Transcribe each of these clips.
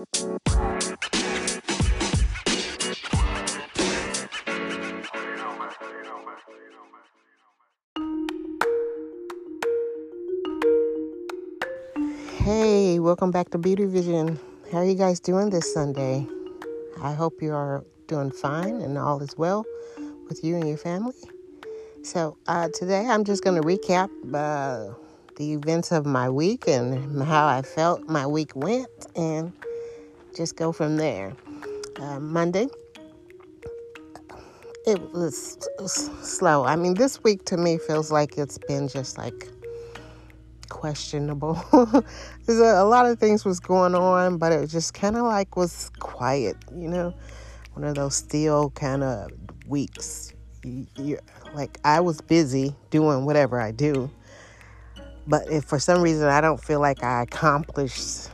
Hey, welcome back to Beauty Vision. How are you guys doing this Sunday? I hope you are doing fine and all is well with you and your family. So, uh, today I'm just going to recap uh, the events of my week and how I felt my week went and just go from there. Uh, Monday, it was slow. I mean, this week to me feels like it's been just like questionable. There's a, a, lot of things was going on, but it just kind of like was quiet, you know, one of those still kind of weeks. You, like I was busy doing whatever I do, but if for some reason I don't feel like I accomplished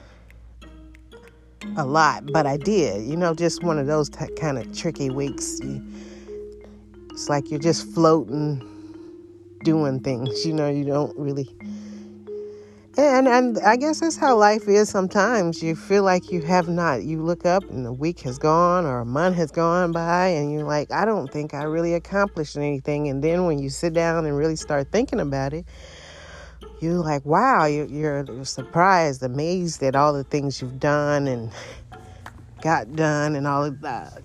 a lot, but I did, you know, just one of those t- kind of tricky weeks. You, it's like you're just floating, doing things, you know, you don't really and and I guess that's how life is sometimes. You feel like you have not. You look up and a week has gone or a month has gone by and you're like, I don't think I really accomplished anything. And then when you sit down and really start thinking about it, you're like, wow, you're, you're surprised, amazed at all the things you've done and got done and all of the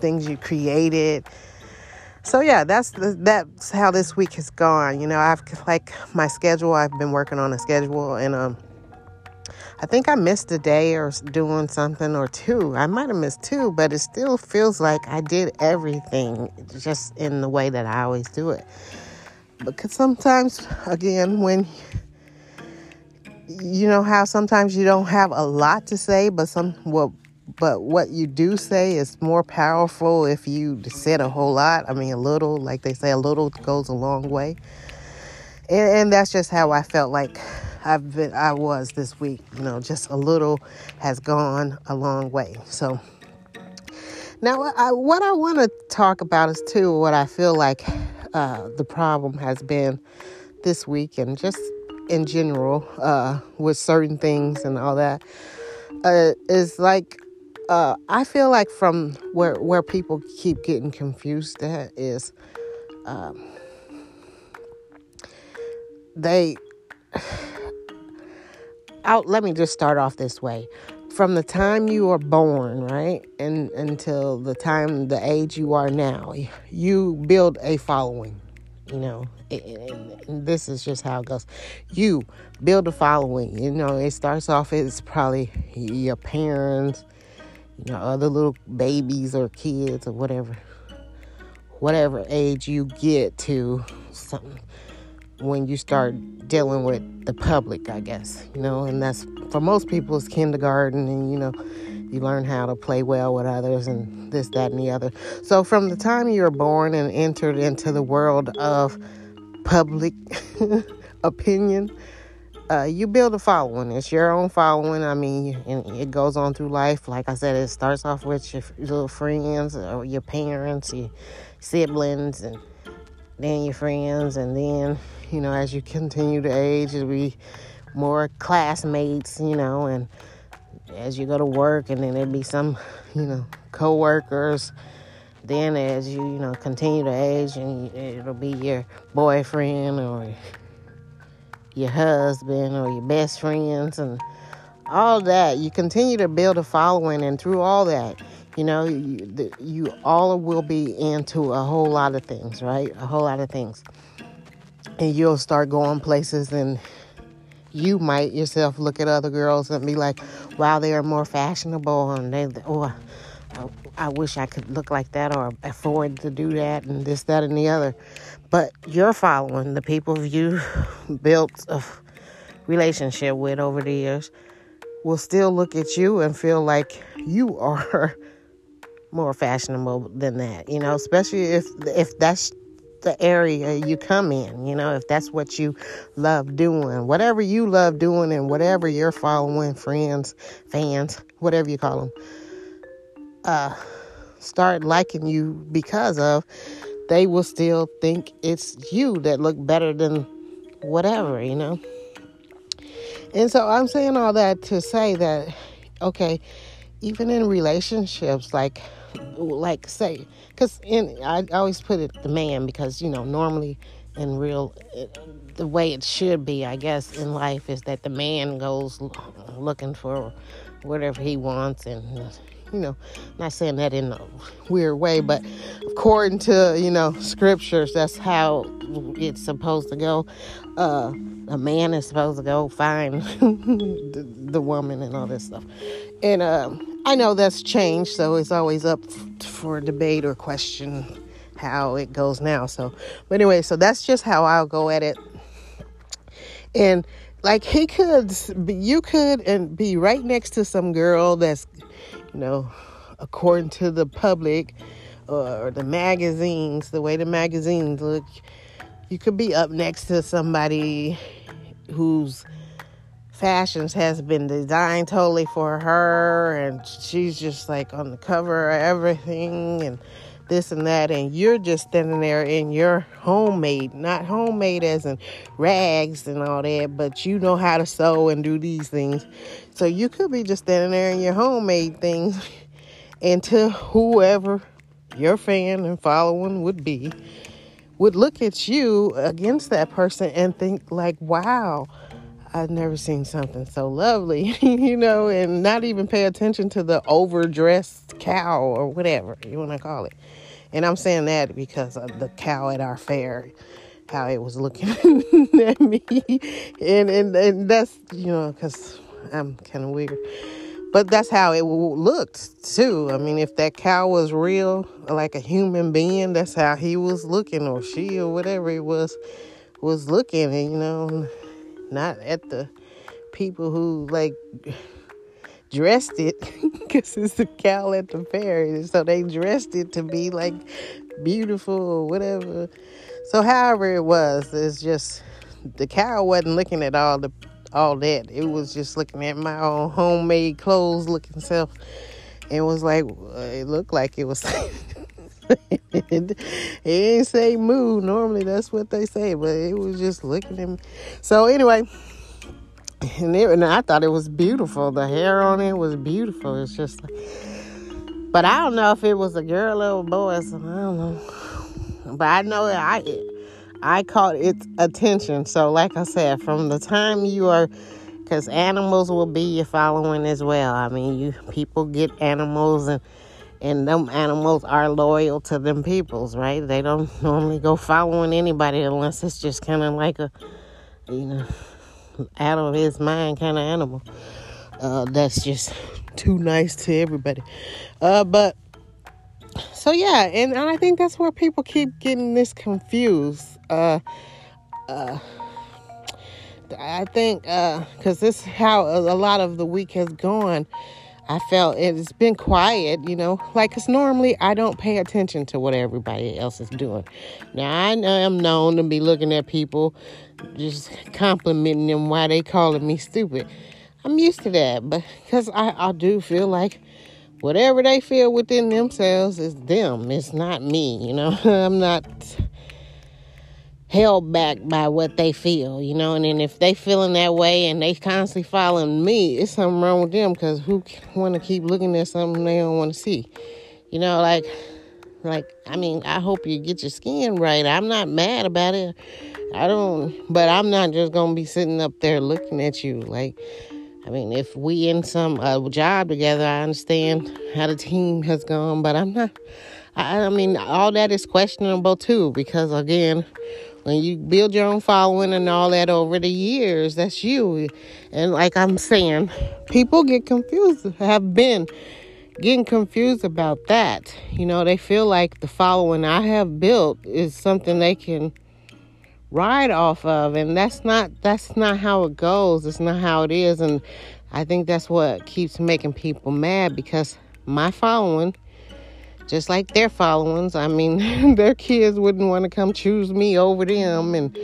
things you created so yeah, that's the, that's how this week has gone. You know, I've like my schedule. I've been working on a schedule, and um, I think I missed a day or doing something or two. I might have missed two, but it still feels like I did everything just in the way that I always do it. Because sometimes, again, when you know how sometimes you don't have a lot to say, but some well but what you do say is more powerful if you said a whole lot. I mean, a little, like they say, a little goes a long way. And, and that's just how I felt like I've been, I was this week. You know, just a little has gone a long way. So now, I, what I want to talk about is too what I feel like uh, the problem has been this week and just in general uh, with certain things and all that uh, is like uh, I feel like from where where people keep getting confused at is um, they out let me just start off this way from the time you are born right and until the time the age you are now you build a following you know this is just how it goes. You build a following you know it starts off as probably your parents you know, other little babies or kids or whatever, whatever age you get to, something when you start dealing with the public, I guess, you know, and that's for most people it's kindergarten, and you know, you learn how to play well with others and this, that, and the other. So from the time you're born and entered into the world of public opinion, uh, you build a following. It's your own following. I mean, and it goes on through life. Like I said, it starts off with your little friends or your parents, your siblings, and then your friends, and then you know, as you continue to age, it'll be more classmates, you know, and as you go to work, and then it'll be some, you know, co-workers. Then, as you you know continue to age, and it'll be your boyfriend or your husband or your best friends and all that. You continue to build a following, and through all that, you know, you, you all will be into a whole lot of things, right? A whole lot of things. And you'll start going places, and you might yourself look at other girls and be like, wow, they are more fashionable, and they, oh, I wish I could look like that or afford to do that and this, that, and the other. But you're following the people you built a relationship with over the years will still look at you and feel like you are more fashionable than that, you know, especially if if that's the area you come in, you know, if that's what you love doing, whatever you love doing and whatever you're following, friends, fans, whatever you call them uh, start liking you because of, they will still think it's you that look better than whatever, you know. And so I'm saying all that to say that okay, even in relationships, like, like say, because in I always put it the man because you know normally in real the way it should be, I guess, in life is that the man goes looking for whatever he wants and you know, not saying that in a weird way, but according to, you know, scriptures, that's how it's supposed to go. Uh, a man is supposed to go find the, the, woman and all this stuff. And uh, I know that's changed, so it's always up for debate or question how it goes now. So, but anyway, so that's just how I'll go at it. And like he could, you could, and be right next to some girl that's you know, according to the public or the magazines, the way the magazines look, you could be up next to somebody whose fashions has been designed totally for her and she's just like on the cover of everything and this and that and you're just standing there in your homemade not homemade as in rags and all that but you know how to sew and do these things. So you could be just standing there in your homemade things until whoever your fan and following would be would look at you against that person and think like wow I've never seen something so lovely, you know, and not even pay attention to the overdressed cow or whatever you want to call it. And I'm saying that because of the cow at our fair, how it was looking at me. And, and, and that's, you know, because I'm kind of weird. But that's how it looked too. I mean, if that cow was real, like a human being, that's how he was looking, or she, or whatever it was, was looking. And you know, not at the people who like dressed it because it's the cow at the fair. So they dressed it to be like beautiful or whatever. So however it was, it's just the cow wasn't looking at all the all that. It was just looking at my own homemade clothes looking self and was like it looked like it was it ain't say moo. Normally that's what they say, but it was just looking at me. So anyway, and, it, and I thought it was beautiful. The hair on it was beautiful. It's just, like, but I don't know if it was a girl or a boy. So I don't know. But I know I I caught its attention. So like I said, from the time you are, because animals will be your following as well. I mean, you people get animals and and them animals are loyal to them peoples, right? They don't normally go following anybody unless it's just kind of like a, you know out of his mind kind of animal. Uh, that's just too nice to everybody. Uh, but so yeah, and I think that's where people keep getting this confused. Uh, uh, I think because uh, this is how a lot of the week has gone. I felt it's been quiet, you know, like because normally I don't pay attention to what everybody else is doing. Now I am known to be looking at people, just complimenting them why they calling me stupid. I'm used to that, but because I, I do feel like whatever they feel within themselves is them. It's not me, you know. I'm not held back by what they feel, you know. And then if they feeling that way and they constantly following me, it's something wrong with them because who want to keep looking at something they don't want to see, you know? Like, like I mean, I hope you get your skin right. I'm not mad about it. I don't, but I'm not just gonna be sitting up there looking at you like. I mean, if we in some uh, job together, I understand how the team has gone, but I'm not. I, I mean, all that is questionable too, because again, when you build your own following and all that over the years, that's you. And like I'm saying, people get confused, have been getting confused about that. You know, they feel like the following I have built is something they can ride off of and that's not that's not how it goes it's not how it is and i think that's what keeps making people mad because my following just like their followings. I mean, their kids wouldn't want to come choose me over them, and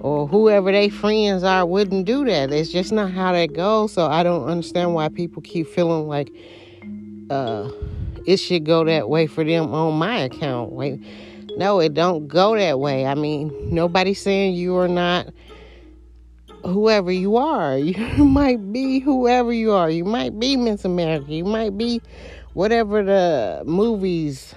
or whoever they friends are wouldn't do that. It's just not how that goes. So I don't understand why people keep feeling like uh, it should go that way for them on my account. Wait, no, it don't go that way. I mean, nobody's saying you are not whoever you are. You might be whoever you are. You might be Miss America. You might be whatever the movies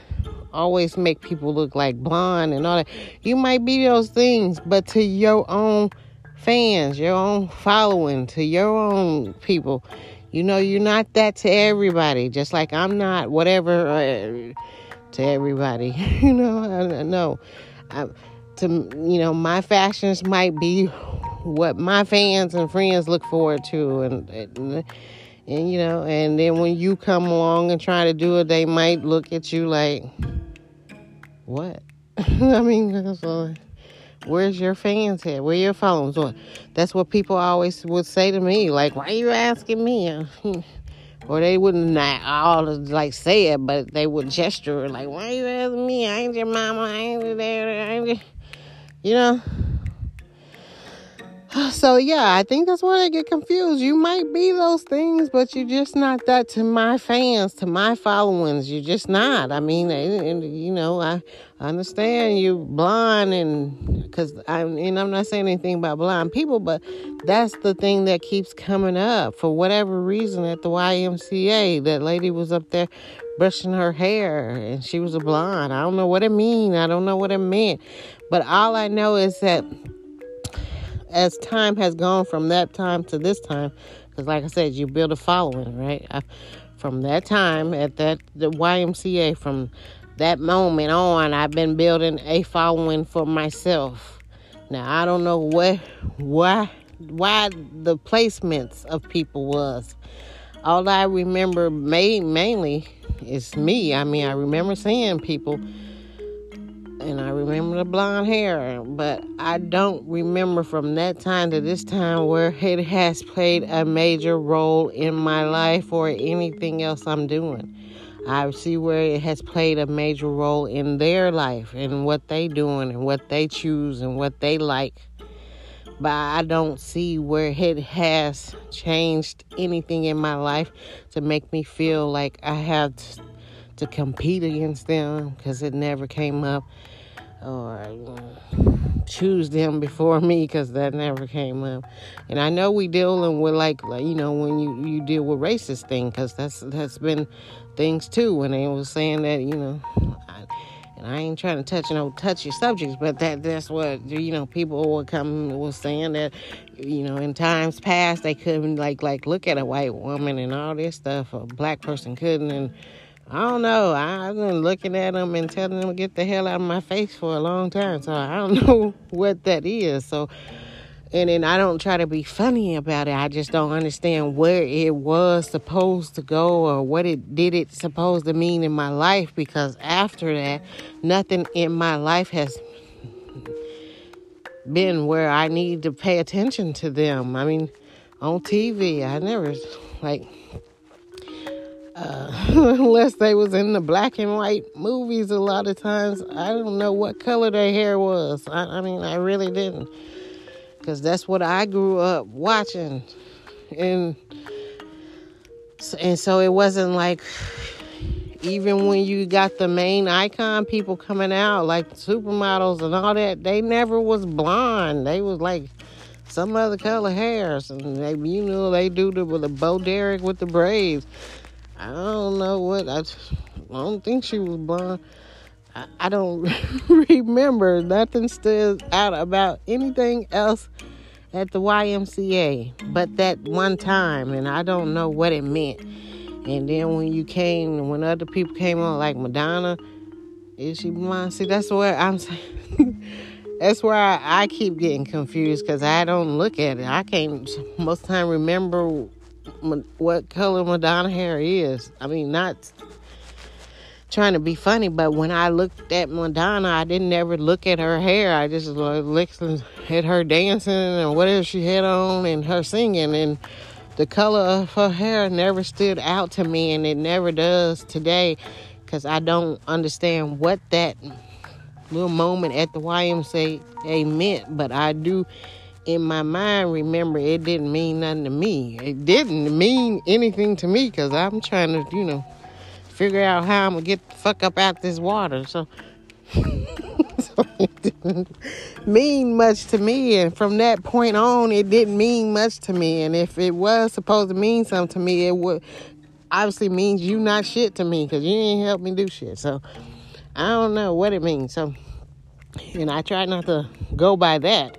always make people look like blonde and all that. You might be those things, but to your own fans, your own following, to your own people, you know, you're not that to everybody. Just like I'm not whatever uh, to everybody. you know, I, no. To you know, my fashions might be what my fans and friends look forward to, and, and and you know, and then when you come along and try to do it, they might look at you like, what? I mean, so where's your fans at? Where your followers at? That's what people always would say to me, like, why are you asking me? or they wouldn't not all like say it, but they would gesture like, "Why are you asking me? I ain't your mama. I ain't there. I ain't." Your... You know. So yeah, I think that's why they get confused. You might be those things, but you're just not that to my fans, to my followings. You're just not. I mean, you know, I understand you blind and because I'm and I'm not saying anything about blind people, but that's the thing that keeps coming up for whatever reason at the YMCA. That lady was up there brushing her hair and she was a blonde. I don't know what it mean. I don't know what it meant, but all I know is that as time has gone from that time to this time, because like I said, you build a following, right? I, from that time at that the YMCA, from that moment on, I've been building a following for myself. Now I don't know what, why, why the placements of people was. All I remember mainly is me. I mean, I remember seeing people and I remember the blonde hair, but I don't remember from that time to this time where it has played a major role in my life or anything else I'm doing. I see where it has played a major role in their life and what they doing and what they choose and what they like. But I don't see where it has changed anything in my life to make me feel like I have to compete against them because it never came up or choose them before me because that never came up. And I know we dealing with like, like you know when you you deal with racist thing because that's that's been things too when they was saying that you know. I, and I ain't trying to touch no touchy subjects, but that that's what you know. People would come was saying that, you know, in times past they couldn't like like look at a white woman and all this stuff. A black person couldn't, and I don't know. I've been looking at them and telling them to get the hell out of my face for a long time. So I don't know what that is. So, and then I don't try to be funny about it. I just don't understand where it was supposed to go or what it did it supposed to mean in my life because after that, nothing in my life has been where I need to pay attention to them. I mean, on TV, I never like unless they was in the black and white movies a lot of times. I don't know what color their hair was. I, I mean i really didn't. Because that's what i grew up watching. And and so it wasn't like even when you got the main icon people coming out like supermodels and all that they never was blonde. They was like some other color hairs. And they you know they do the with the Bo Derek with the braids I don't know what I, I don't think she was blonde. I, I don't remember nothing stood out about anything else at the YMCA but that one time, and I don't know what it meant. And then when you came, when other people came on, like Madonna, is she blonde? See, that's where I'm saying. that's where I, I keep getting confused because I don't look at it. I can't most time remember what color Madonna hair is. I mean, not trying to be funny, but when I looked at Madonna, I didn't ever look at her hair. I just looked at her dancing and whatever she had on and her singing. And the color of her hair never stood out to me, and it never does today because I don't understand what that little moment at the YMCA meant, but I do in my mind, remember, it didn't mean nothing to me. It didn't mean anything to me because I'm trying to, you know, figure out how I'm to get the fuck up out this water. So, so it didn't mean much to me. And from that point on, it didn't mean much to me. And if it was supposed to mean something to me, it would obviously means you not shit to me because you didn't help me do shit. So I don't know what it means. So, and I try not to go by that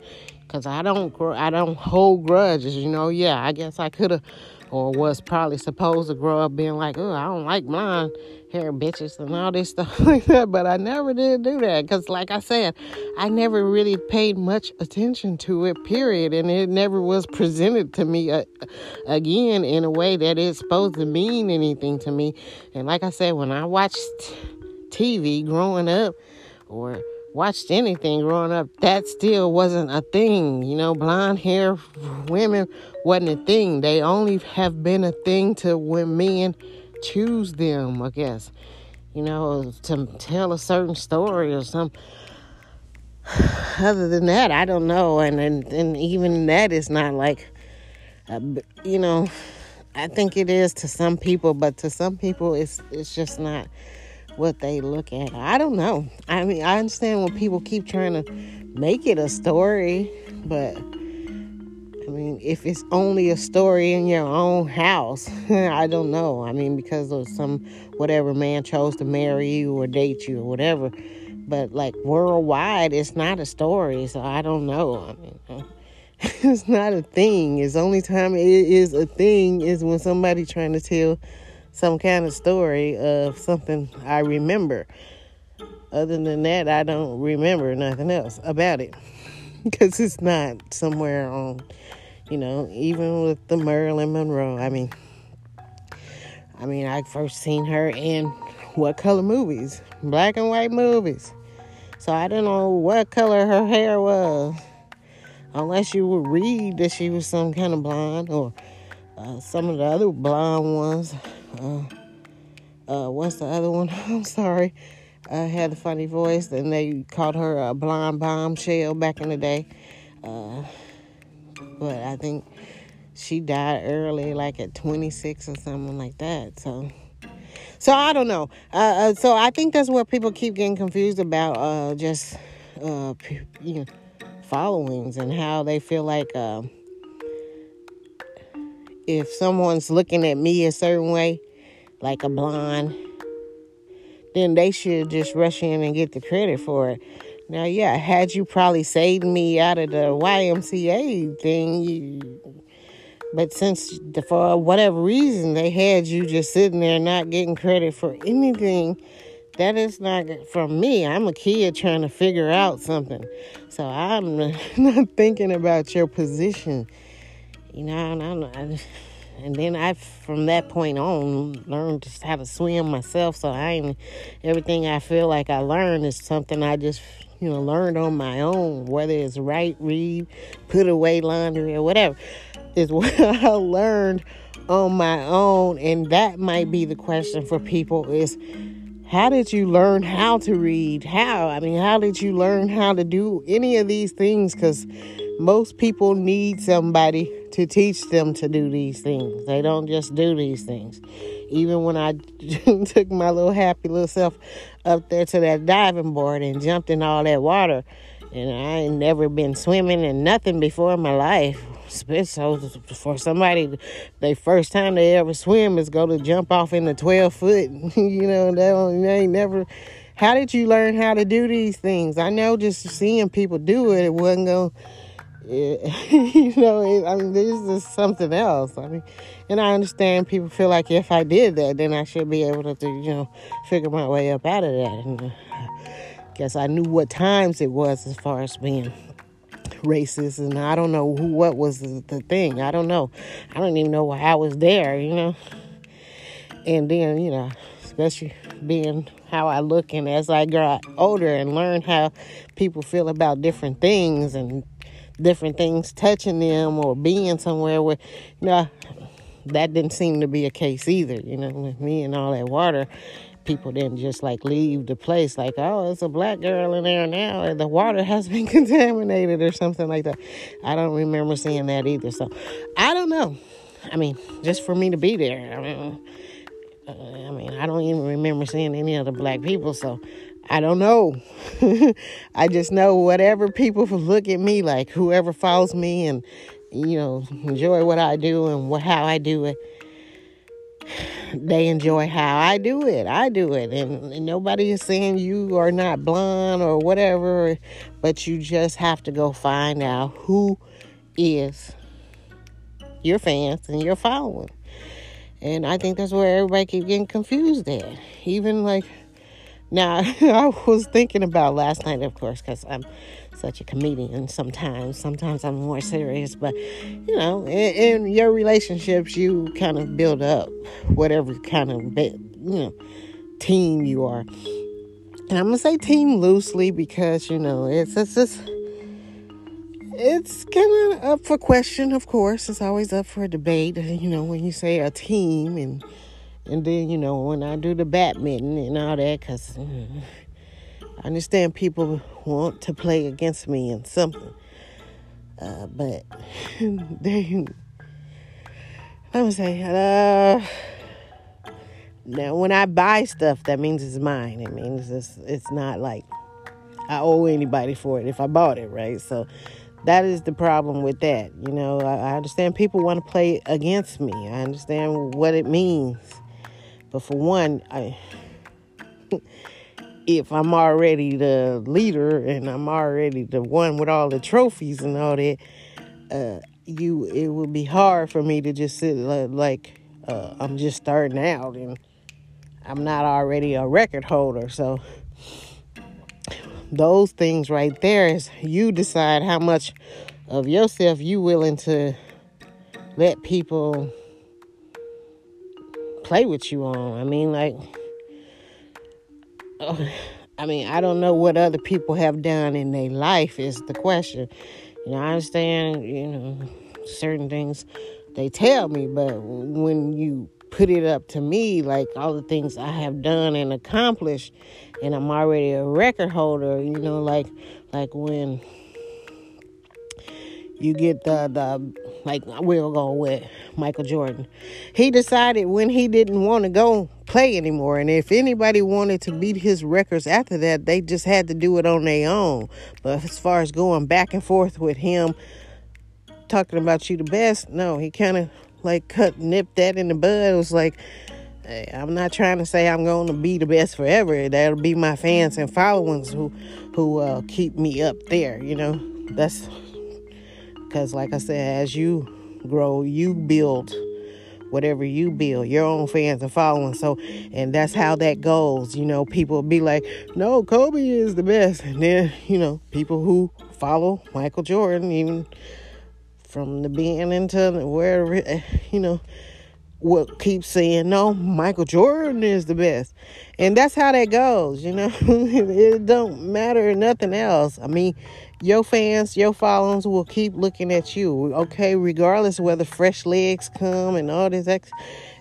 because I don't I don't hold grudges. You know, yeah, I guess I could have or was probably supposed to grow up being like, oh, I don't like blonde hair bitches and all this stuff like that. But I never did do that because, like I said, I never really paid much attention to it, period. And it never was presented to me uh, again in a way that it's supposed to mean anything to me. And like I said, when I watched TV growing up or watched anything growing up, that still wasn't a thing. You know, blonde hair women wasn't a thing. They only have been a thing to when men choose them, I guess. You know, to tell a certain story or something. Other than that, I don't know. And, and, and even that is not like, uh, you know, I think it is to some people, but to some people, it's it's just not what they look at. I don't know. I mean, I understand when people keep trying to make it a story, but I mean, if it's only a story in your own house, I don't know. I mean, because of some whatever man chose to marry you or date you or whatever. But like worldwide, it's not a story, so I don't know. I mean, it's not a thing. It's only time it is a thing is when somebody trying to tell some kind of story of something I remember. Other than that, I don't remember nothing else about it because it's not somewhere on, you know, even with the Marilyn Monroe. I mean, I mean, I first seen her in what color movies? Black and white movies. So I don't know what color her hair was. Unless you would read that she was some kind of blonde or uh, some of the other blonde ones uh, uh, what's the other one? I'm sorry. I had a funny voice, and they called her a blonde bombshell back in the day. Uh, but I think she died early, like at 26 or something like that. So, so I don't know. Uh, uh, so I think that's what people keep getting confused about. Uh, just uh, you know, followings and how they feel like uh, if someone's looking at me a certain way, like a blonde, then they should just rush in and get the credit for it. Now, yeah, had you probably saved me out of the YMCA thing, you, but since the, for whatever reason they had you just sitting there not getting credit for anything, that is not from me. I'm a kid trying to figure out something. So I'm not thinking about your position. You know, and I'm, and then I, from that point on, learned just how to swim myself. So I ain't everything I feel like I learned is something I just you know learned on my own. Whether it's write, read, put away laundry, or whatever, is what I learned on my own. And that might be the question for people: is how did you learn how to read? How? I mean, how did you learn how to do any of these things? Because most people need somebody to teach them to do these things. They don't just do these things. Even when I took my little happy little self up there to that diving board and jumped in all that water, and I ain't never been swimming and nothing before in my life. So for somebody, the first time they ever swim is go to jump off in the 12 foot. you know, they, they ain't never. How did you learn how to do these things? I know just seeing people do it, it wasn't going to you know, it, I mean, there's just something else. I mean, and I understand people feel like if I did that, then I should be able to, you know, figure my way up out of that. And uh, I guess I knew what times it was as far as being racist, and I don't know who, what was the, the thing. I don't know. I don't even know why I was there, you know. And then, you know, especially being how I look and as I got older and learn how people feel about different things and different things touching them or being somewhere where, you know, that didn't seem to be a case either. You know, with me and all that water, people didn't just like leave the place like, oh, it's a black girl in there now, and the water has been contaminated or something like that. I don't remember seeing that either. So I don't know. I mean, just for me to be there. I mean, uh, I mean, I don't even remember seeing any other black people. So I don't know. I just know whatever people look at me like, whoever follows me and you know enjoy what I do and what, how I do it, they enjoy how I do it. I do it, and, and nobody is saying you are not blonde or whatever, but you just have to go find out who is your fans and your following. And I think that's where everybody keep getting confused at. Even like now, I was thinking about last night, of course, because I'm such a comedian sometimes. Sometimes I'm more serious, but you know, in, in your relationships, you kind of build up whatever kind of you know team you are. And I'm gonna say team loosely because you know it's it's just it's kind of up for question. Of course, it's always up for debate. You know, when you say a team and and then you know when I do the badminton and all that, because. Mm, I understand people want to play against me in something, uh, but they. Let me say, uh, now when I buy stuff, that means it's mine. It means it's it's not like I owe anybody for it if I bought it, right? So that is the problem with that. You know, I, I understand people want to play against me. I understand what it means, but for one, I if I'm already the leader and I'm already the one with all the trophies and all that, uh, you it would be hard for me to just sit like uh, I'm just starting out and I'm not already a record holder. So those things right there is you decide how much of yourself you willing to let people play with you on. I mean, like oh, I mean, I don't know what other people have done in their life is the question. You know, I understand, you know, certain things they tell me, but when you put it up to me, like all the things I have done and accomplished, and I'm already a record holder, you know, like like when you get the the like we'll go with Michael Jordan. He decided when he didn't want to go play anymore. And if anybody wanted to beat his records after that, they just had to do it on their own. But as far as going back and forth with him talking about you the best, no, he kind of like cut nipped that in the bud. It was like I'm not trying to say I'm going to be the best forever. That'll be my fans and followers who who uh, keep me up there, you know. That's because, like I said, as you grow, you build whatever you build, your own fans and following. So, and that's how that goes. You know, people be like, no, Kobe is the best. And then, you know, people who follow Michael Jordan, even from the beginning to wherever, you know, will keep saying no michael jordan is the best. And that's how that goes you know? It don't matter nothing else. I mean your fans your followers will keep looking at you okay regardless whether fresh legs come and all this ex-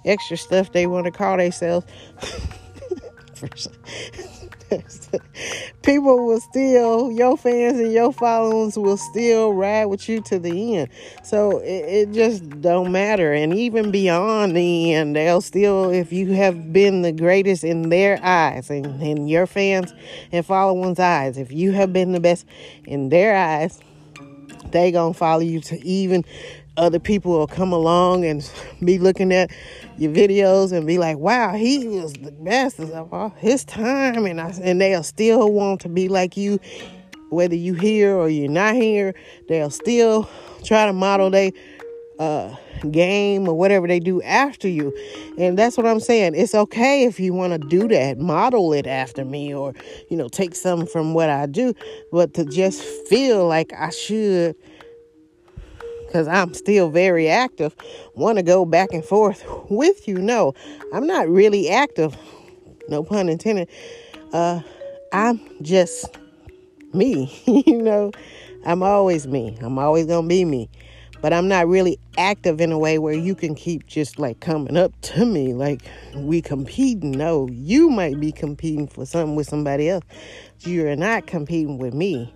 extra stuff they want to call themselves people will still, your fans and your followers will still ride with you to the end. So it, it just don't matter. And even beyond the end, they'll still, if you have been the greatest in their eyes and in your fans and followers' eyes, if you have been the best in their eyes, they gonna follow you to even other people will come along and be looking at your videos and be like, "Wow, he was the best of all his time," and I, and they'll still want to be like you, whether you here or you're not here. They'll still try to model their uh, game or whatever they do after you, and that's what I'm saying. It's okay if you want to do that, model it after me, or you know, take something from what I do, but to just feel like I should because I'm still very active, want to go back and forth with you. No, I'm not really active. No pun intended. Uh, I'm just me. you know, I'm always me. I'm always going to be me. But I'm not really active in a way where you can keep just like coming up to me like we competing. No, you might be competing for something with somebody else. You're not competing with me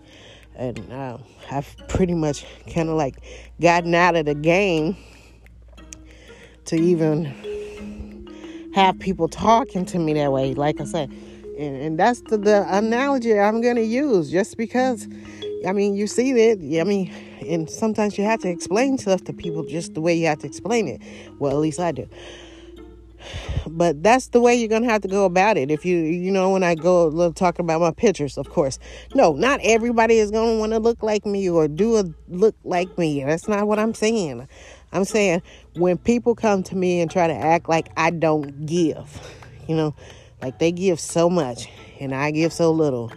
and uh, I've pretty much kind of like gotten out of the game to even have people talking to me that way. Like I said, And, and that's the, the analogy I'm going to use just because, I mean, you see that. I mean, and sometimes you have to explain stuff to people just the way you have to explain it. Well, at least I do. But that's the way you're gonna have to go about it. If you, you know, when I go talking about my pictures, of course, no, not everybody is gonna want to look like me or do a look like me. That's not what I'm saying. I'm saying when people come to me and try to act like I don't give, you know, like they give so much and I give so little.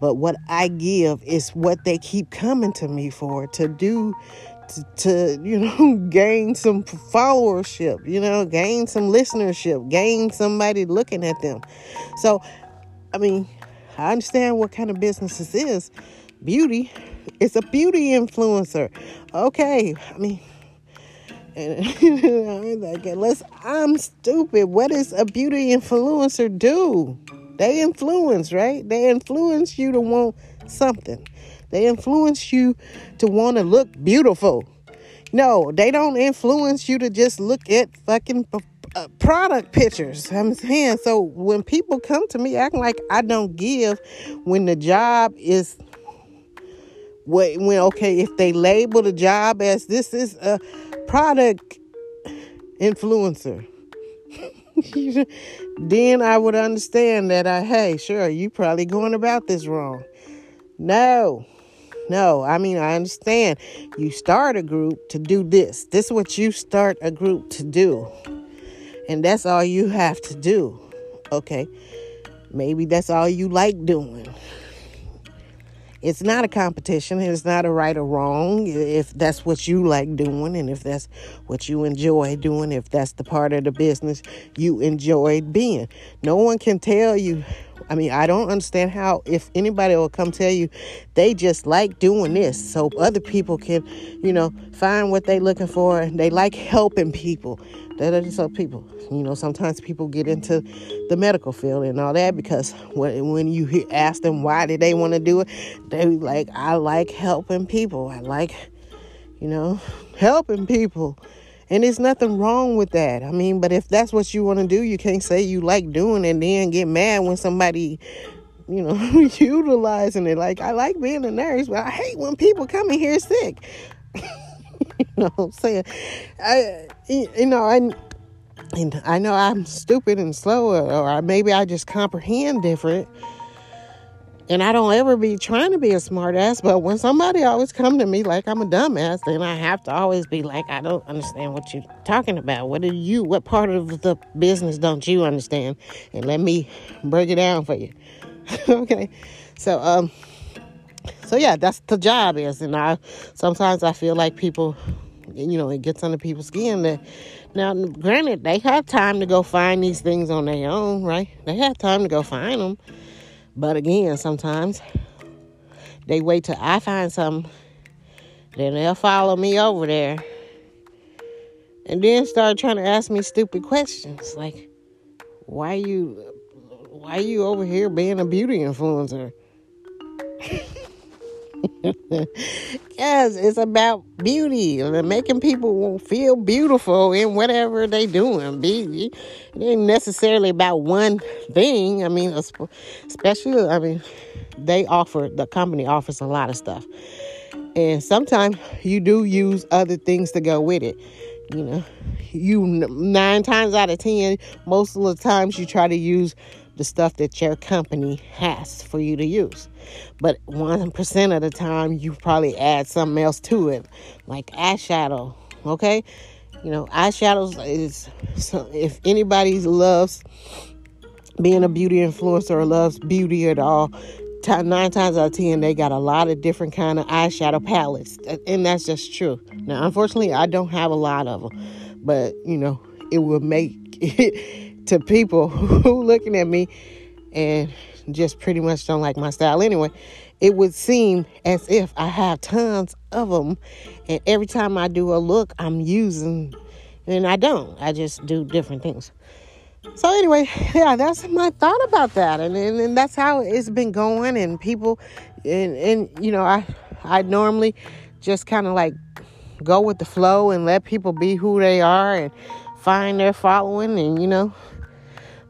But what I give is what they keep coming to me for to do to, to, you know gain some followership you know gain some listenership gain somebody looking at them. So i mean i understand what kind of business this is. Beauty it's a beauty influencer. Okay i mean and like unless i'm stupid what does a beauty influencer do? They influence right? They influence you to want something they influence you to want to look beautiful. No, they don't influence you to just look at fucking uh, product pictures. I'm saying so when people come to me acting like I don't give, when the job is when, when okay, if they label the job as this is a product influencer. then I would understand that I hey, sure, you probably going about this wrong. No. No, I mean, I understand. You start a group to do this. This is what you start a group to do. And that's all you have to do. Okay. Maybe that's all you like doing. It's not a competition. It's not a right or wrong. If that's what you like doing and if that's what you enjoy doing, if that's the part of the business you enjoy being. No one can tell you I mean, I don't understand how, if anybody will come tell you they just like doing this so other people can, you know, find what they're looking for. They like helping people. That are just people. You know, sometimes people get into the medical field and all that because when, when you ask them why did they want to do it, they like, I like helping people. I like, you know, helping people. And there's nothing wrong with that. I mean, but if that's what you want to do, you can't say you like doing it and then get mad when somebody, you know, utilizing it. Like, I like being a nurse, but I hate when people come in here sick. you know what I'm saying? I, you know, I, and I know I'm stupid and slow, or maybe I just comprehend different. And I don't ever be trying to be a smartass, but when somebody always come to me like I'm a dumbass, then I have to always be like, I don't understand what you're talking about. What are you? What part of the business don't you understand? And let me break it down for you. okay, so um, so yeah, that's the job is, and I sometimes I feel like people, you know, it gets under people's skin that. Now, granted, they have time to go find these things on their own, right? They have time to go find them but again, sometimes they wait till I find something, then they'll follow me over there, and then start trying to ask me stupid questions like, "Why you, why you over here being a beauty influencer?" yes, it's about beauty and making people feel beautiful in whatever they doing. Be it ain't necessarily about one thing. I mean, especially I mean, they offer the company offers a lot of stuff, and sometimes you do use other things to go with it. You know, you nine times out of ten, most of the times you try to use the stuff that your company has for you to use. But 1% of the time, you probably add something else to it, like eyeshadow, okay? You know, eyeshadows is, so if anybody loves being a beauty influencer or loves beauty at all, nine times out of ten they got a lot of different kind of eyeshadow palettes and that's just true now unfortunately i don't have a lot of them but you know it will make it to people who looking at me and just pretty much don't like my style anyway, it would seem as if I have tons of them. And every time I do a look, I'm using, and I don't. I just do different things. So anyway, yeah, that's my thought about that, and and, and that's how it's been going. And people, and and you know, I I normally just kind of like go with the flow and let people be who they are and find their following, and you know,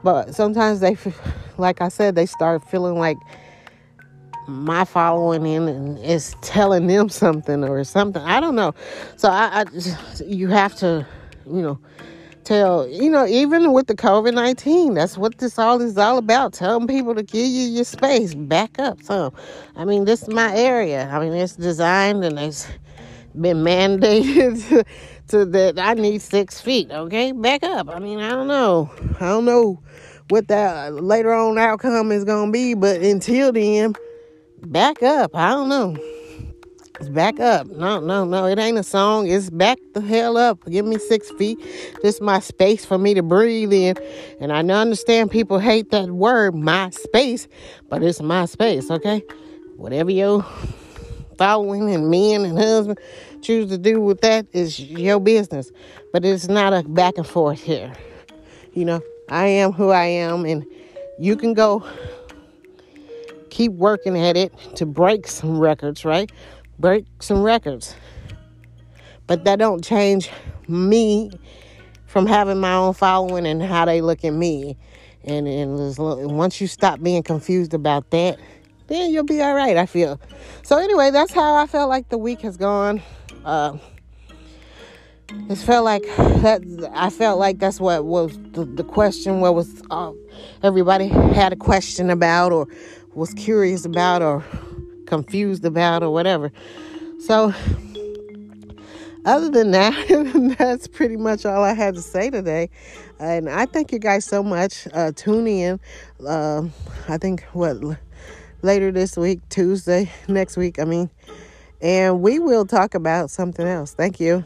But sometimes they, like I said, they start feeling like my following in is telling them something or something. I don't know. So I, I you have to, you know, tell, you know, even with the COVID 19, that's what this all is all about. Telling people to give you your space, back up some. I mean, this is my area. I mean, it's designed and it's been mandated to, that I need six feet, okay? Back up. I mean, I don't know. I don't know what that later on outcome is to be, but until then, back up. I don't know. It's back up. No, no, no. It ain't a song. It's back the hell up. Give me six feet. This is my space for me to breathe in. And I understand people hate that word, my space, but it's my space, okay? Whatever your following and men and husband choose to do with that is your business. But it's not a back and forth here. You know, I am who I am, and you can go keep working at it to break some records, right? Break some records. But that don't change me from having my own following and how they look at me. And, and once you stop being confused about that, then you'll be all right, I feel. So, anyway, that's how I felt like the week has gone. Uh, it felt like that. I felt like that's what was the, the question. What was uh, everybody had a question about, or was curious about or confused about or whatever. So, other than that, that's pretty much all I had to say today. And I thank you guys so much. Uh, tune in. Uh, I think what later this week, Tuesday, next week, I mean. And we will talk about something else. Thank you.